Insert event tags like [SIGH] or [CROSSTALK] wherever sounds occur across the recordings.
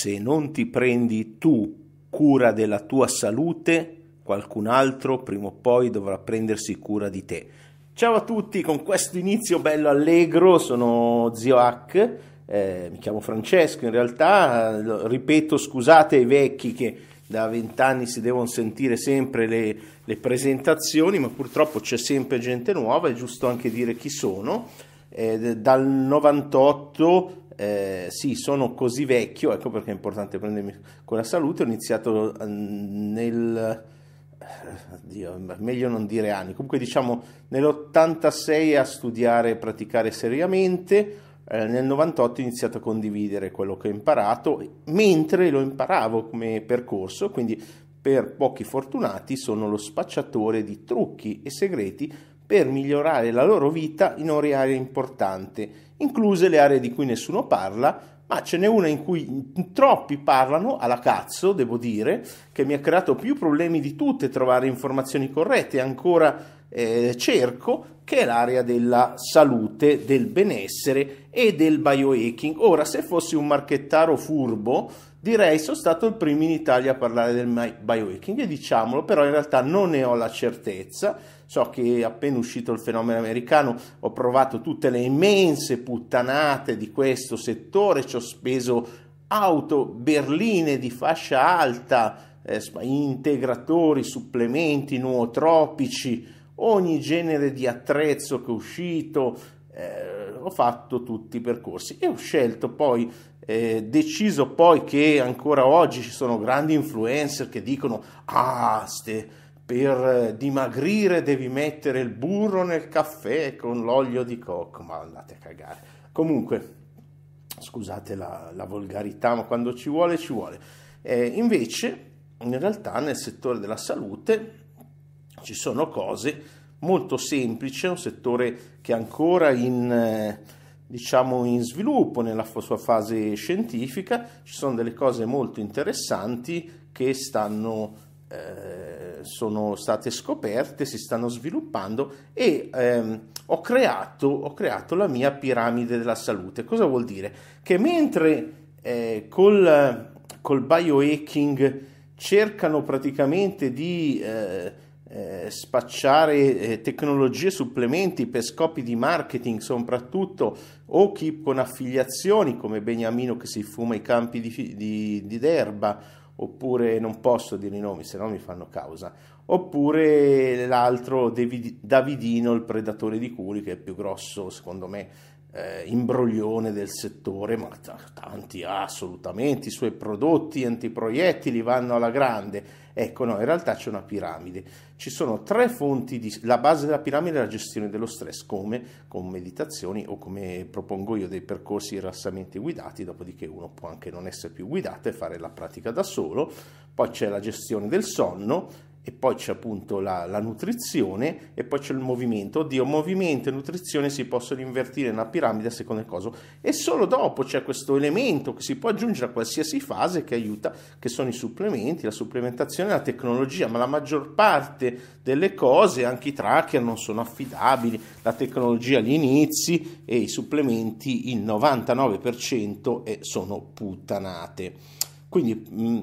se non ti prendi tu cura della tua salute, qualcun altro prima o poi dovrà prendersi cura di te. Ciao a tutti, con questo inizio bello allegro, sono Zio Hack, eh, mi chiamo Francesco in realtà, ripeto scusate ai vecchi che da vent'anni si devono sentire sempre le, le, presentazioni, ma purtroppo c'è sempre gente nuova, è giusto anche dire chi sono. Eh, dal 98 eh, sì, sono così vecchio, ecco perché è importante prendermi con la salute, ho iniziato mm, nel... Oddio, meglio non dire anni, comunque diciamo nell'86 a studiare e praticare seriamente, eh, nel 98 ho iniziato a condividere quello che ho imparato, mentre lo imparavo come percorso, quindi per pochi fortunati sono lo spacciatore di trucchi e segreti per migliorare la loro vita in ogni area importante, incluse le aree di cui nessuno parla, ma ce n'è una in cui troppi parlano, alla cazzo, devo dire, che mi ha creato più problemi di tutte trovare informazioni corrette e ancora eh, cerco, che è l'area della salute, del benessere e del biohacking. Ora, se fossi un marchettaro furbo, direi sono stato il primo in Italia a parlare del biohacking e diciamolo, però in realtà non ne ho la certezza. So che appena uscito il fenomeno americano ho provato tutte le immense puttanate di questo settore, ci ho speso auto berline di fascia alta, eh, integratori, supplementi nuotropici, ogni genere di attrezzo che è uscito, eh, ho fatto tutti i percorsi e ho scelto poi eh, deciso poi che ancora oggi ci sono grandi influencer che dicono ah ste per dimagrire devi mettere il burro nel caffè con l'olio di cocco, ma andate a cagare. Comunque, scusate la, la volgarità, ma quando ci vuole, ci vuole. Eh, invece, in realtà, nel settore della salute ci sono cose molto semplici, un settore che ancora in, eh, diciamo, in sviluppo nella sua fase scientifica, ci sono delle cose molto interessanti che stanno eh, sono state scoperte, si stanno sviluppando e ehm, ho, creato, ho, creato, la mia piramide della salute. Cosa vuol dire? Che mentre eh, col, col biohacking cercano praticamente di eh, eh, spacciare eh, tecnologie supplementi per scopi di marketing, soprattutto o chi con affiliazioni come Beniamino che si fuma i campi di, di, di d'erba oppure non posso dire i nomi, se no mi fanno causa, oppure l'altro Davidino, il predatore di culi, che è il più grosso, secondo me, eh, imbroglione del settore, ma t- tanti ha assolutamente, i suoi prodotti antiproiettili vanno alla grande. Ecco, no, in realtà c'è una piramide. Ci sono tre fonti di... La base della piramide è la gestione dello stress, come con meditazioni o come propongo io dei percorsi di rilassamenti guidati, dopodiché uno può anche non essere più guidato e fare la pratica da solo. Poi c'è la gestione del sonno, e poi c'è appunto la, la, nutrizione e poi c'è il movimento. Oddio, movimento e nutrizione si possono invertire nella piramide a seconda del coso e solo dopo c'è questo elemento che si può aggiungere a qualsiasi fase che aiuta, che sono i supplementi, la supplementazione la tecnologia, ma la maggior parte delle cose, anche i tracker non sono affidabili, la tecnologia agli inizi e i supplementi il 99% sono puttanate. Quindi mh,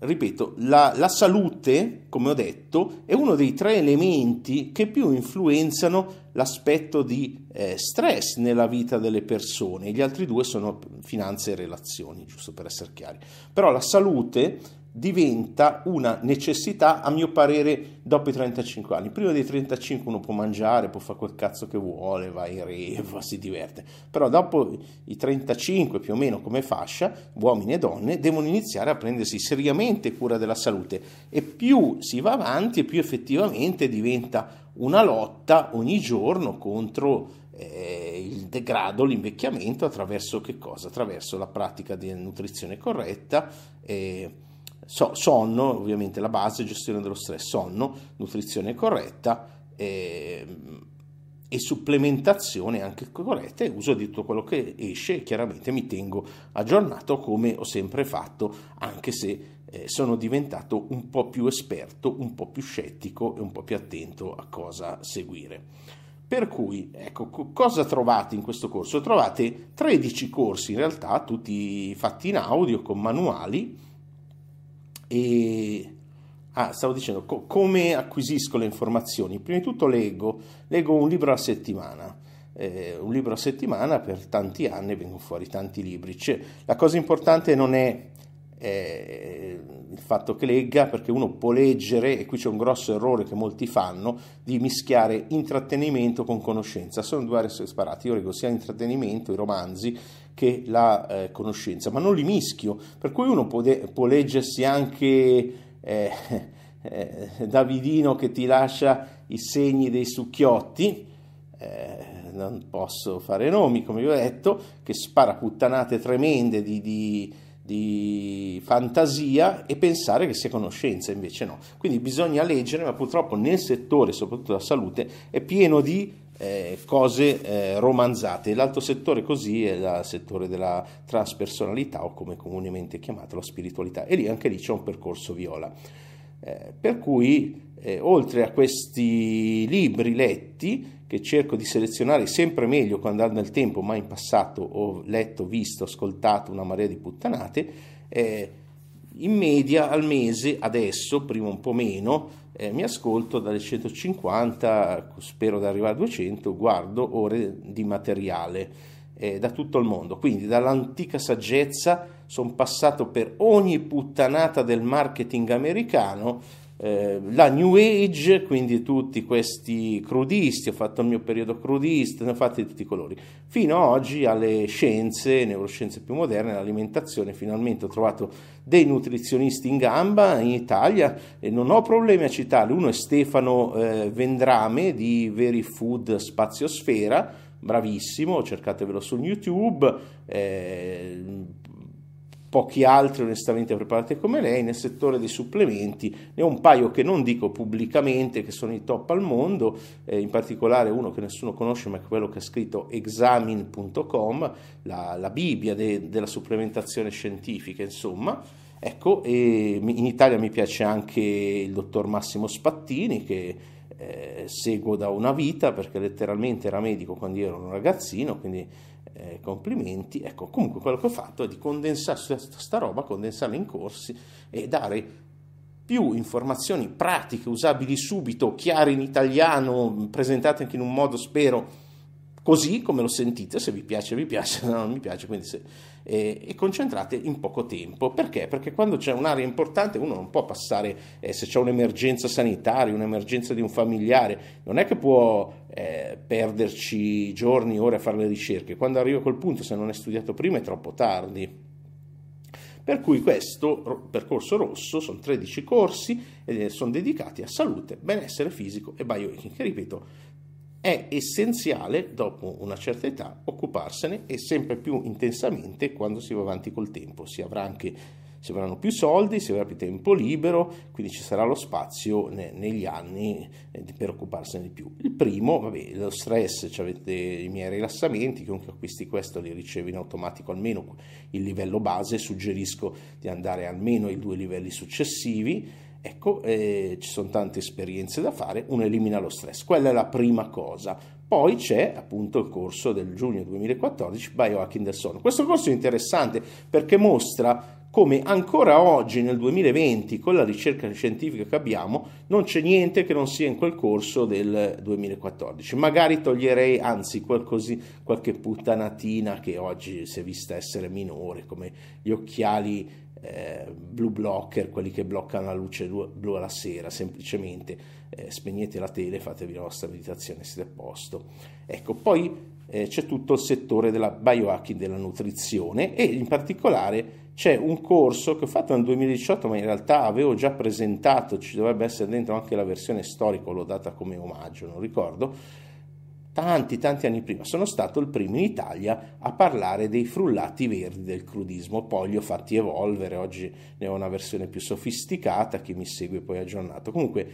ripeto, la, la, salute, come ho detto, è uno dei tre elementi che più influenzano l'aspetto di eh, stress nella vita delle persone. Gli altri due sono finanze e relazioni, giusto per essere chiari. Però la salute diventa una necessità, a mio parere, dopo i 35 anni. Prima dei 35 uno può mangiare, può fare quel cazzo che vuole, va in reva, [LAUGHS] si diverte. Però dopo i 35 più o meno come fascia, uomini e donne devono iniziare a prendersi seriamente cura della salute e più si va avanti e più effettivamente diventa una lotta ogni giorno contro eh, il degrado, l'invecchiamento attraverso che cosa? Attraverso la pratica di nutrizione corretta. Eh, So, sonno, ovviamente la base, gestione dello stress, sonno, nutrizione corretta e, ehm, e supplementazione anche corretta e uso di tutto quello che esce e chiaramente mi tengo aggiornato come ho sempre fatto, anche se eh, sono diventato un po' più esperto, un po' più scettico e un po' più attento a cosa seguire. Per cui, ecco, cosa trovate in questo corso? Trovate 13 corsi in realtà, tutti fatti in audio con manuali e... Ah, stavo dicendo, co- come acquisisco le informazioni? Prima di tutto leggo, leggo un libro a settimana. Eh, un libro a settimana per tanti anni vengono fuori tanti libri. Cioè, la cosa importante non è eh, il fatto che legga, perché uno può leggere, e qui c'è un grosso errore che molti fanno, di mischiare intrattenimento con conoscenza. Sono due aree separate. Io leggo sia l'intrattenimento, i romanzi, che la eh, conoscenza, ma non li mischio. Per cui uno può, de- può leggersi anche eh, [LAUGHS] eh, Davidino che ti lascia i segni dei succhiotti. Eh, non posso fare nomi, come vi ho detto, che spara puttanate tremende di, di di fantasia e pensare che sia conoscenza, invece no. Quindi bisogna leggere, ma purtroppo nel settore, soprattutto della salute, è pieno di eh, cose eh, romanzate. L'altro settore così è il settore della transpersonalità o come comunemente chiamato la spiritualità e lì anche lì c'è un percorso viola. Eh, per cui eh, oltre a questi libri letti che cerco di selezionare sempre meglio quando andando nel tempo, ma in passato ho letto, visto, ascoltato una marea di puttanate, eh, in media al mese, adesso, prima un po' meno, eh, mi ascolto dalle 150, spero di arrivare a 200, guardo ore di materiale eh, da tutto il mondo. Quindi dall'antica saggezza sono passato per ogni puttanata del marketing americano eh, la New Age, quindi tutti questi crudisti, ho fatto il mio periodo crudista, ne ho fatti di tutti i colori, fino ad oggi alle scienze, neuroscienze più moderne, l'alimentazione, finalmente ho trovato dei nutrizionisti in gamba in Italia e non ho problemi a citarli, uno è Stefano eh, Vendrame di Very Food Spaziosfera, bravissimo, cercatevelo su YouTube, eh, pochi altri onestamente preparati come lei, nel settore dei supplementi ne ho un paio che non dico pubblicamente che sono i top al mondo, eh, in particolare uno che nessuno conosce ma è quello che ha scritto examin.com, la, la Bibbia de, della supplementazione scientifica insomma, ecco, in Italia mi piace anche il dottor Massimo Spattini che eh, seguo da una vita perché letteralmente era medico quando io ero un ragazzino, quindi eh, complimenti. Ecco, comunque quello che ho fatto è di condensare questa roba, condensarla in corsi e dare più informazioni pratiche, usabili subito, chiare in italiano, presentate anche in un modo, spero, così come lo sentite, se vi piace vi piace, [LAUGHS] se no non mi piace, quindi se, eh, e concentrate in poco tempo. Perché? Perché quando c'è un'area importante uno non può passare, eh, se c'è un'emergenza sanitaria, un'emergenza di un familiare, non è che può eh, perderci giorni, ore a fare le ricerche. Quando arriva a quel punto, se non è studiato prima, è troppo tardi. Per cui questo percorso rosso sono 13 corsi e sono dedicati a salute, benessere fisico e biohacking, che ripeto è essenziale dopo una certa età occuparsene e sempre più intensamente quando si va avanti col tempo. Si anche si avranno più soldi, si avrà più tempo libero, quindi ci sarà lo spazio ne, negli anni eh, per occuparsene di più. Il primo, vabbè, lo stress, cioè avete i miei rilassamenti, chiunque acquisti questo li riceve in automatico almeno il livello base, suggerisco di andare almeno ai due livelli successivi Ecco, eh, ci sono tante esperienze da fare, uno elimina lo stress, quella è la prima cosa. Poi c'è appunto il corso del giugno 2014 Biohacking del sonno. Questo corso è interessante perché mostra come ancora oggi nel 2020 con la ricerca scientifica che abbiamo non c'è niente che non sia in quel corso del 2014 magari toglierei anzi qualcosi, qualche puttanatina che oggi si è vista essere minore come gli occhiali eh, blue blocker, quelli che bloccano la luce blu alla sera, semplicemente eh, spegnete la tele, fatevi la vostra meditazione, siete a posto. Ecco, poi eh, c'è tutto il settore della biohacking, della nutrizione e in particolare c'è un corso che ho fatto nel 2018, ma in realtà avevo già presentato, ci dovrebbe essere dentro anche la versione storica, l'ho data come omaggio, non ricordo, tanti tanti anni prima. Sono stato il primo in Italia a parlare dei frullati verdi del crudismo, poi li ho fatti evolvere, oggi ne ho una versione più sofisticata, chi mi segue poi aggiornato. Comunque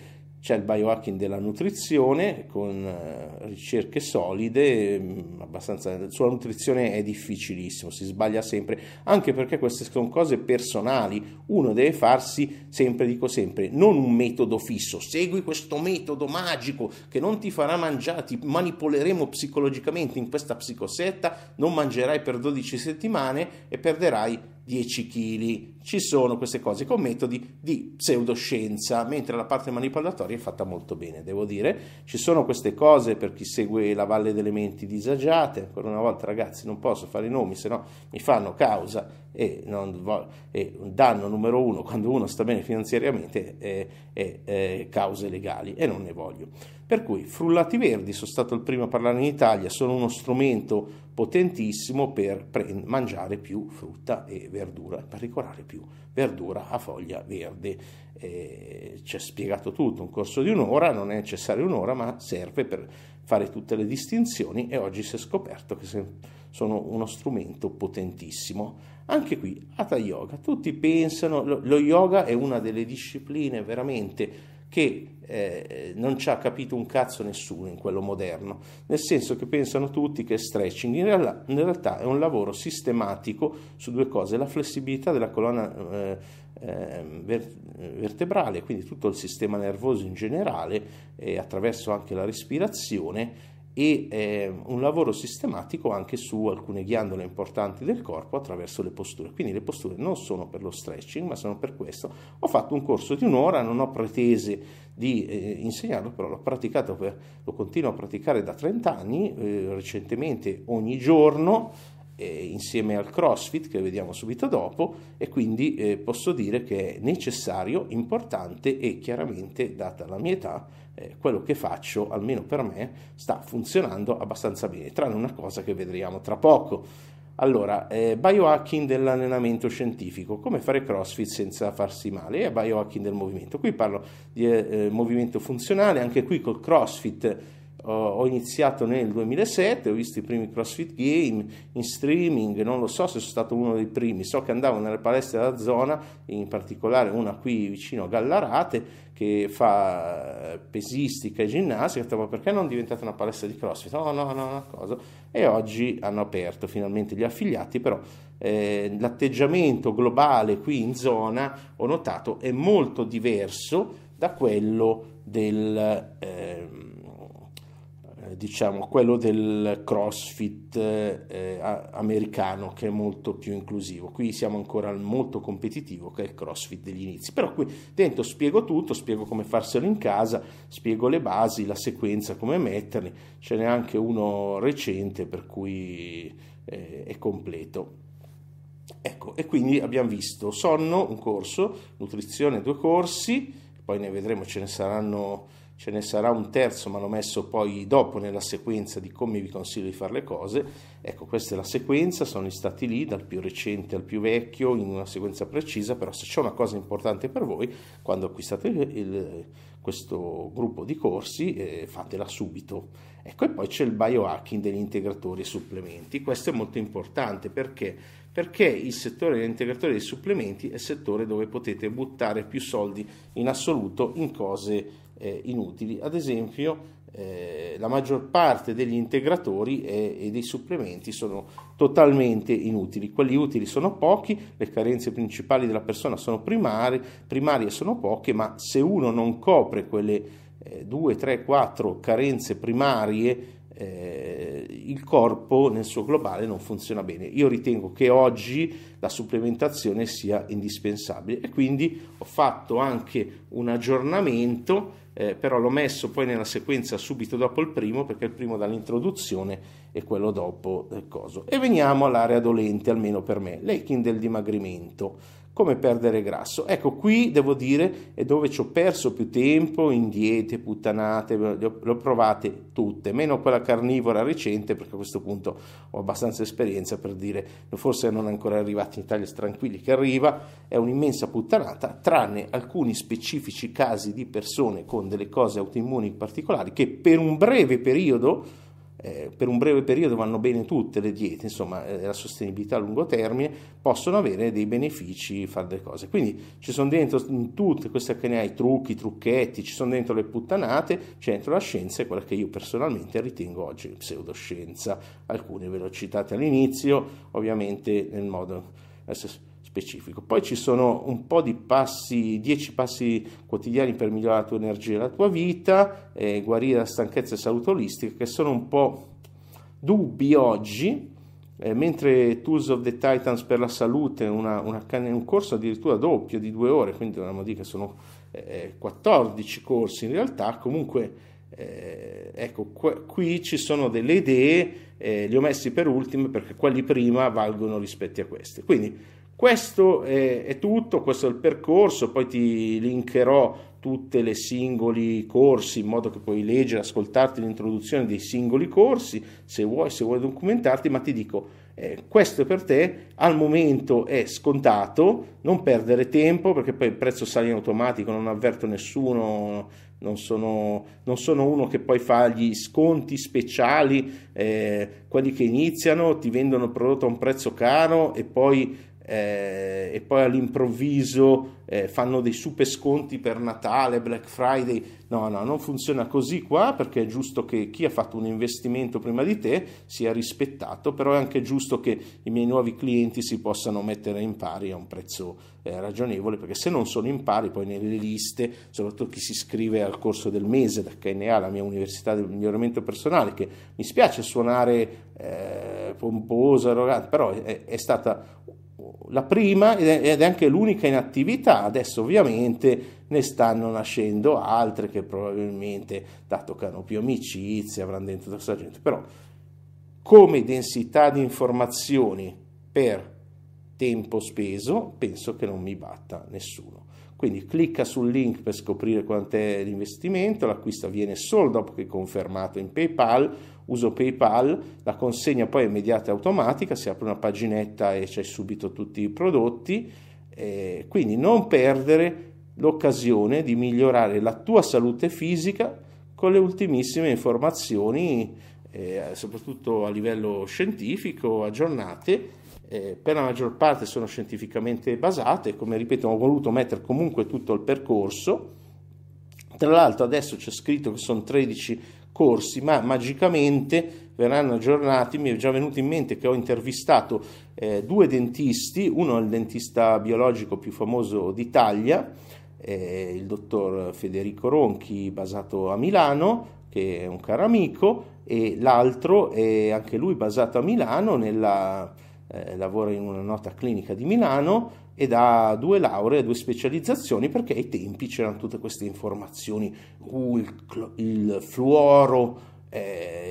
c'è il biohacking della nutrizione con eh, ricerche solide, mm, abbastanza, sulla nutrizione è difficilissimo, si sbaglia sempre, anche perché queste sono cose personali, uno deve farsi, sempre dico sempre, non un metodo fisso, segui questo metodo magico che non ti farà mangiare, ti manipoleremo psicologicamente in questa psicosetta, non mangerai per 12 settimane e perderai 10 kg. Ci sono queste cose con metodi di pseudoscienza, mentre la parte manipolatoria è fatta molto bene, devo dire. Ci sono queste cose per chi segue la Valle delle Menti disagiate. Ancora una volta, ragazzi, non posso fare i nomi, se no mi fanno causa e, non, danno numero uno quando uno sta bene finanziariamente è, è, è cause legali e non ne voglio. Per cui frullati verdi, sono stato il primo a parlare in Italia, sono uno strumento potentissimo per pre- mangiare più frutta e verdura, in particolare più verdura a foglia verde. Eh, ci è spiegato tutto, un corso di un'ora, non è necessario un'ora, ma serve per fare tutte le distinzioni e oggi si è scoperto che sono uno strumento potentissimo. Anche qui, Hatha Yoga, tutti pensano, lo, lo yoga è una delle discipline veramente che eh, non ci ha capito un cazzo nessuno in quello moderno, nel senso che pensano tutti che stretching. In realtà, in realtà è un lavoro sistematico su due cose, la flessibilità della colonna eh, eh, vertebrale, quindi tutto il sistema nervoso in generale, attraverso anche la respirazione, e eh, un lavoro sistematico anche su alcune ghiandole importanti del corpo attraverso le posture. Quindi le posture non sono per lo stretching, ma sono per questo. Ho fatto un corso di un'ora, non ho pretese di eh, insegnarlo, però l'ho praticato per, lo continuo a praticare da 30 anni, eh, recentemente ogni giorno eh, insieme al CrossFit che vediamo subito dopo e quindi eh, posso dire che è necessario, importante e chiaramente data la mia età eh, quello che faccio almeno per me sta funzionando abbastanza bene, tranne una cosa che vedremo tra poco. Allora, eh, biohacking dell'allenamento scientifico, come fare CrossFit senza farsi male, e biohacking del movimento. Qui parlo di eh, movimento funzionale, anche qui col CrossFit ho iniziato nel 2007, ho visto i primi CrossFit Game in streaming, non lo so se sono stato uno dei primi, so che andavo nelle palestre della zona, in particolare una qui vicino a Gallarate che fa pesistica e ginnastica, ma perché non è diventata una palestra di CrossFit? No, no, no, una cosa. E oggi hanno aperto finalmente gli affiliati, però eh, l'atteggiamento globale qui in zona, ho notato, è molto diverso da quello del... Eh, diciamo quello del crossfit eh, americano che è molto più inclusivo. Qui siamo ancora molto competitivo che è il crossfit degli inizi. Però qui dentro spiego tutto spiego come farselo in casa spiego le basi la sequenza come metterli. Ce n'è anche uno recente per cui eh, è completo. Ecco e quindi abbiamo visto sonno un corso nutrizione due corsi poi ne vedremo ce ne saranno ce ne sarà un terzo, ma l'ho messo poi dopo nella sequenza di come vi consiglio di fare le cose. Ecco, questa è la sequenza, sono stati lì dal più recente al più vecchio in una sequenza precisa, però se c'è una cosa importante per voi, quando acquistate il, questo gruppo di corsi, eh, fatela subito. Ecco, e poi c'è il biohacking degli integratori e supplementi. Questo è molto importante perché perché il settore degli integratori e supplementi è il settore dove potete buttare più soldi in assoluto in cose eh, inutili. Ad esempio, eh, la maggior parte degli integratori e, e, dei supplementi sono totalmente inutili. Quelli utili sono pochi, le carenze principali della persona sono primarie, primarie sono poche, ma se uno non copre quelle eh, 2, 3, 4 carenze primarie, eh, il corpo nel suo globale non funziona bene. Io ritengo che oggi la supplementazione sia indispensabile e quindi ho fatto anche un aggiornamento eh, però l'ho messo poi nella sequenza subito dopo il primo perché il primo dall'introduzione e quello dopo il coso. E veniamo all'area dolente, almeno per me, l'aching del dimagrimento come perdere grasso. Ecco, qui devo dire è dove ci ho perso più tempo in diete, puttanate, le ho, le ho, provate tutte, meno quella carnivora recente perché a questo punto ho abbastanza esperienza per dire forse non è ancora arrivati in Italia tranquilli che arriva, è un'immensa puttanata, tranne alcuni specifici casi di persone con delle cose autoimmuni particolari che per un breve periodo eh, per un breve periodo vanno bene tutte le diete, insomma eh, la sostenibilità a lungo termine, possono avere dei benefici, fare delle cose. Quindi ci sono dentro in tutte queste che ne hai, trucchi, trucchetti, ci sono dentro le puttanate, c'è dentro la scienza e quella che io personalmente ritengo oggi pseudoscienza. Alcune ve le ho citate all'inizio, ovviamente nel modo specifico. Poi ci sono un po' di passi, 10 passi quotidiani per migliorare la tua energia e la tua vita, eh, guarire la stanchezza e salute olistica, che sono un po' dubbi oggi, eh, mentre Tools of the Titans per la salute, una, una, un corso addirittura doppio di due ore, quindi dovremmo dire che sono eh, 14 corsi in realtà, comunque eh, ecco, qu- qui ci sono delle idee, eh, li ho messi per ultime perché quelli prima valgono rispetto a questi. Quindi questo è, è, tutto, questo è il percorso, poi ti linkerò tutti i singoli corsi in modo che puoi leggere, ascoltarti l'introduzione dei singoli corsi, se vuoi, se vuoi documentarti, ma ti dico, eh, questo per te al momento è scontato, non perdere tempo perché poi il prezzo sale in automatico, non avverto nessuno, non sono, non sono uno che poi fa gli sconti speciali, eh, quelli che iniziano, ti vendono il prodotto a un prezzo caro e poi eh, e poi all'improvviso eh, fanno dei super sconti per Natale, Black Friday. No, no, non funziona così qua perché è giusto che chi ha fatto un investimento prima di te sia rispettato, però è anche giusto che i miei nuovi clienti si possano mettere in pari a un prezzo eh, ragionevole, perché se non sono in pari poi nelle liste, soprattutto chi si iscrive al corso del mese da KNA, la mia università del miglioramento personale, che mi spiace suonare eh, pomposa, arrogante, però è, è stata la prima ed è anche l'unica in attività, adesso ovviamente ne stanno nascendo altre che probabilmente, dato che hanno più amicizie, avranno dentro questa gente, però come densità di informazioni per tempo speso, penso che non mi batta nessuno. Quindi clicca sul link per scoprire quant'è l'investimento, l'acquisto avviene solo dopo che confermato in PayPal, uso PayPal, la consegna poi è immediata e automatica, si apre una paginetta e c'è subito tutti i prodotti, eh, quindi non perdere l'occasione di migliorare la tua salute fisica con le ultimissime informazioni, eh, soprattutto a livello scientifico, aggiornate. Eh, per la maggior parte sono scientificamente basate, come ripeto ho voluto mettere comunque tutto il percorso, tra l'altro adesso c'è scritto che sono 13 corsi, ma magicamente verranno aggiornati. Mi è già venuto in mente che ho intervistato eh, due dentisti, uno è il dentista biologico più famoso d'Italia, eh, il dottor Federico Ronchi, basato a Milano, che è un caro amico, e l'altro è anche lui basato a Milano, nella, eh, lavora in una nota clinica di Milano ed ha due lauree, due specializzazioni perché ai tempi c'erano tutte queste informazioni, uh, il, il fluoro eh,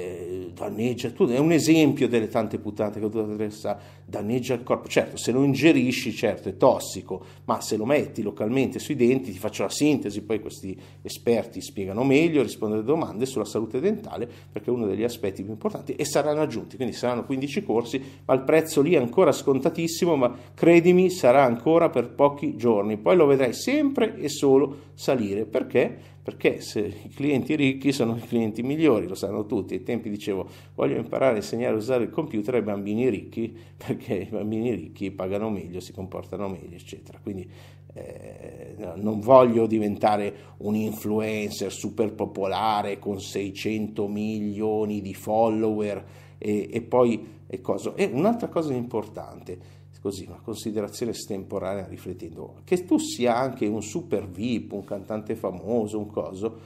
danneggia tutto, è un esempio delle tante puttate che ho dovuto attraversare, danneggia il corpo, certo se lo ingerisci certo è tossico, ma se lo metti localmente sui denti ti faccio la sintesi, poi questi esperti spiegano meglio, rispondono alle domande sulla salute dentale perché è uno degli aspetti più importanti e saranno aggiunti, quindi saranno 15 corsi, ma il prezzo lì è ancora scontatissimo, ma credimi sarà ancora per pochi giorni, poi lo vedrai sempre e solo salire, perché? Perché se i clienti ricchi sono i clienti migliori, lo sanno tutti. Ai tempi dicevo voglio imparare a insegnare a usare il computer ai bambini ricchi [LAUGHS] perché i bambini ricchi pagano meglio, si comportano meglio, eccetera. Quindi eh, non voglio diventare un influencer super popolare con 600 milioni di follower e, e poi e. E un'altra cosa importante così una considerazione estemporanea riflettendo, che tu sia anche un super VIP, un cantante famoso, un coso,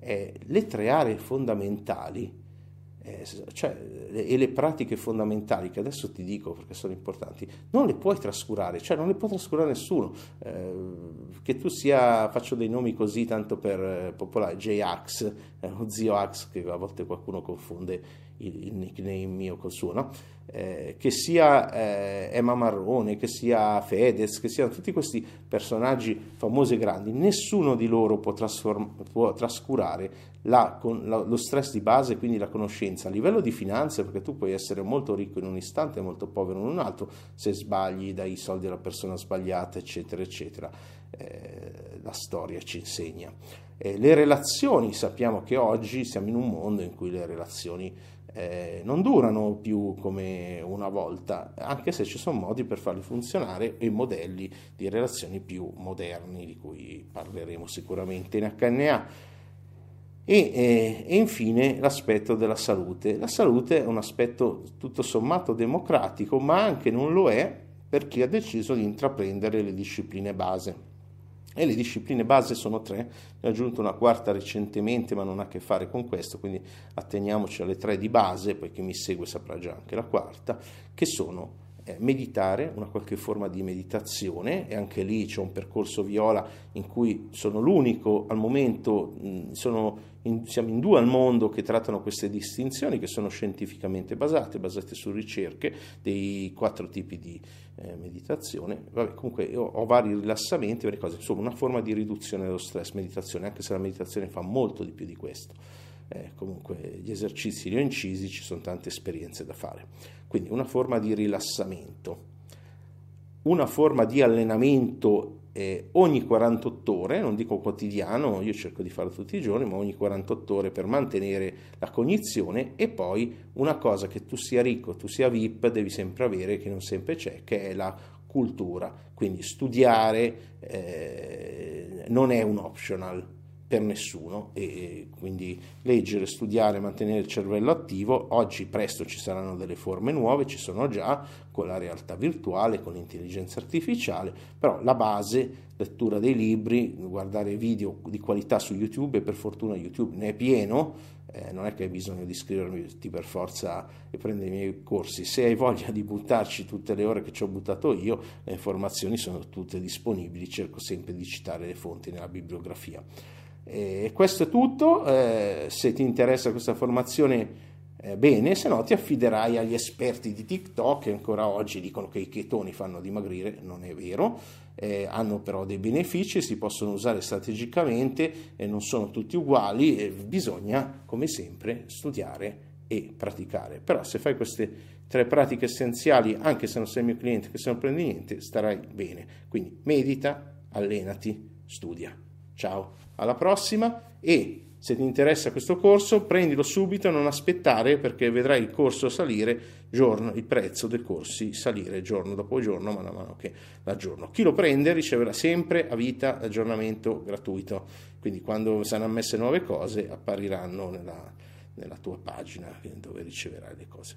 eh, le tre aree fondamentali eh, cioè, le, e le pratiche fondamentali che adesso ti dico perché sono importanti, non le puoi trascurare, cioè non le può trascurare nessuno. Eh, che tu sia, faccio dei nomi così tanto per eh, popolare, J-Ax, eh, o Zio Ax, che a volte qualcuno confonde il, il nickname mio col suo, no? Eh, che sia eh, Emma Marrone, che sia Fedez, che siano tutti questi personaggi famosi e grandi, nessuno di loro può, può trascurare la, con, la, lo stress di base, quindi la conoscenza a livello di finanze, perché tu puoi essere molto ricco in un istante e molto povero in un altro, se sbagli dai soldi alla persona sbagliata, eccetera, eccetera. Eh, la storia ci insegna. Eh, le relazioni, sappiamo che oggi siamo in un mondo in cui le relazioni eh, non durano più come una volta, anche se ci sono modi per farli funzionare e modelli di relazioni più moderni, di cui parleremo sicuramente in HNA. E, eh, e, infine l'aspetto della salute. La salute è un aspetto tutto sommato democratico, ma anche non lo è per chi ha deciso di intraprendere le discipline base. E le discipline base sono tre, ne ho aggiunto una quarta recentemente, ma non ha a che fare con questo, quindi atteniamoci alle tre di base, poi chi mi segue saprà già anche la quarta, che sono meditare, una qualche forma di meditazione, e anche lì c'è un percorso viola in cui sono l'unico al momento, mh, in, siamo in due al mondo che trattano queste distinzioni, che sono scientificamente basate, basate su ricerche dei quattro tipi di eh, meditazione. Vabbè, comunque ho vari rilassamenti, varie cose, insomma una forma di riduzione dello stress, meditazione, anche se la meditazione fa molto di più di questo. Eh, comunque gli esercizi li ho incisi, ci sono tante esperienze da fare. Quindi una forma di rilassamento, una forma di allenamento eh, ogni 48 ore, non dico quotidiano, io cerco di farlo tutti i giorni, ma ogni 48 ore per mantenere la cognizione e poi una cosa che tu sia ricco, tu sia VIP, devi sempre avere, che non sempre c'è, che è la cultura. Quindi studiare eh, non è un optional, per nessuno e quindi leggere, studiare, mantenere il cervello attivo, oggi presto ci saranno delle forme nuove, ci sono già con la realtà virtuale, con l'intelligenza artificiale, però la base, lettura dei libri, guardare video di qualità su YouTube e per fortuna YouTube ne è pieno, eh, non è che hai bisogno di iscriverti per forza e prendere i miei corsi, se hai voglia di buttarci tutte le ore che ci ho buttato io, le informazioni sono tutte disponibili, cerco sempre di citare le fonti nella bibliografia. E questo è tutto, eh, se ti interessa questa formazione eh, bene, se no ti affiderai agli esperti di TikTok che ancora oggi dicono che i chetoni fanno dimagrire, non è vero, eh, hanno però dei benefici, si possono usare strategicamente e non sono tutti uguali e bisogna come sempre studiare e praticare. Però se fai queste tre pratiche essenziali, anche se non sei mio cliente, che se non prendi niente, starai bene. Quindi medita, allenati, studia. Ciao, alla prossima e se ti interessa questo corso prendilo subito, non aspettare perché vedrai il corso salire giorno, il prezzo dei corsi salire giorno dopo giorno, man mano che l'aggiorno. Chi lo prende riceverà sempre a vita aggiornamento gratuito, quindi quando saranno ammesse nuove cose appariranno nella, nella tua pagina dove riceverai le cose.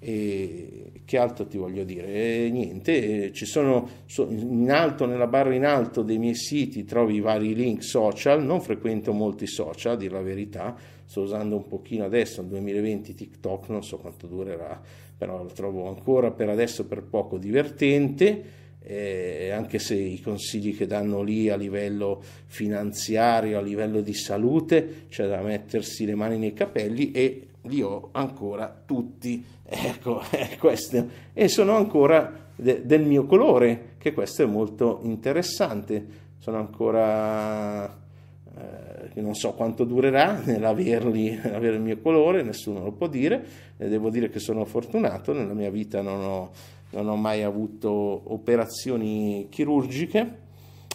E che altro ti voglio dire? E niente, ci sono in alto, nella barra in alto dei miei siti trovi i vari link social, non frequento molti social, a dire la verità, sto usando un pochino adesso, nel 2020 TikTok, non so quanto durerà, però lo trovo ancora per adesso per poco divertente. Eh, anche se i consigli che danno lì a livello finanziario, a livello di salute, c'è da mettersi le mani nei capelli e li ho ancora tutti, ecco, [LAUGHS] questo, e sono ancora de, del mio colore, che questo è molto interessante, sono ancora, eh, non so quanto durerà nell'averli, [LAUGHS] nell'avere il mio colore, nessuno lo può dire, devo dire che sono fortunato, nella mia vita non ho, non ho mai avuto operazioni chirurgiche,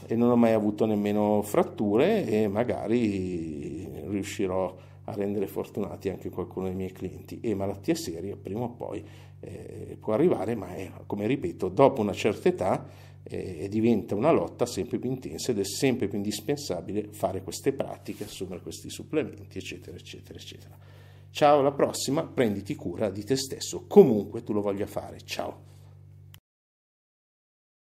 e non ho mai avuto nemmeno fratture e magari riuscirò a a rendere fortunati anche qualcuno dei miei clienti e malattie serie prima o poi eh, può arrivare, ma è, come ripeto, dopo una certa età eh, diventa una lotta sempre più intensa ed è sempre più indispensabile fare queste pratiche, assumere questi supplementi, eccetera, eccetera, eccetera. Ciao, alla prossima, prenditi cura di te stesso, comunque tu lo voglia fare. Ciao.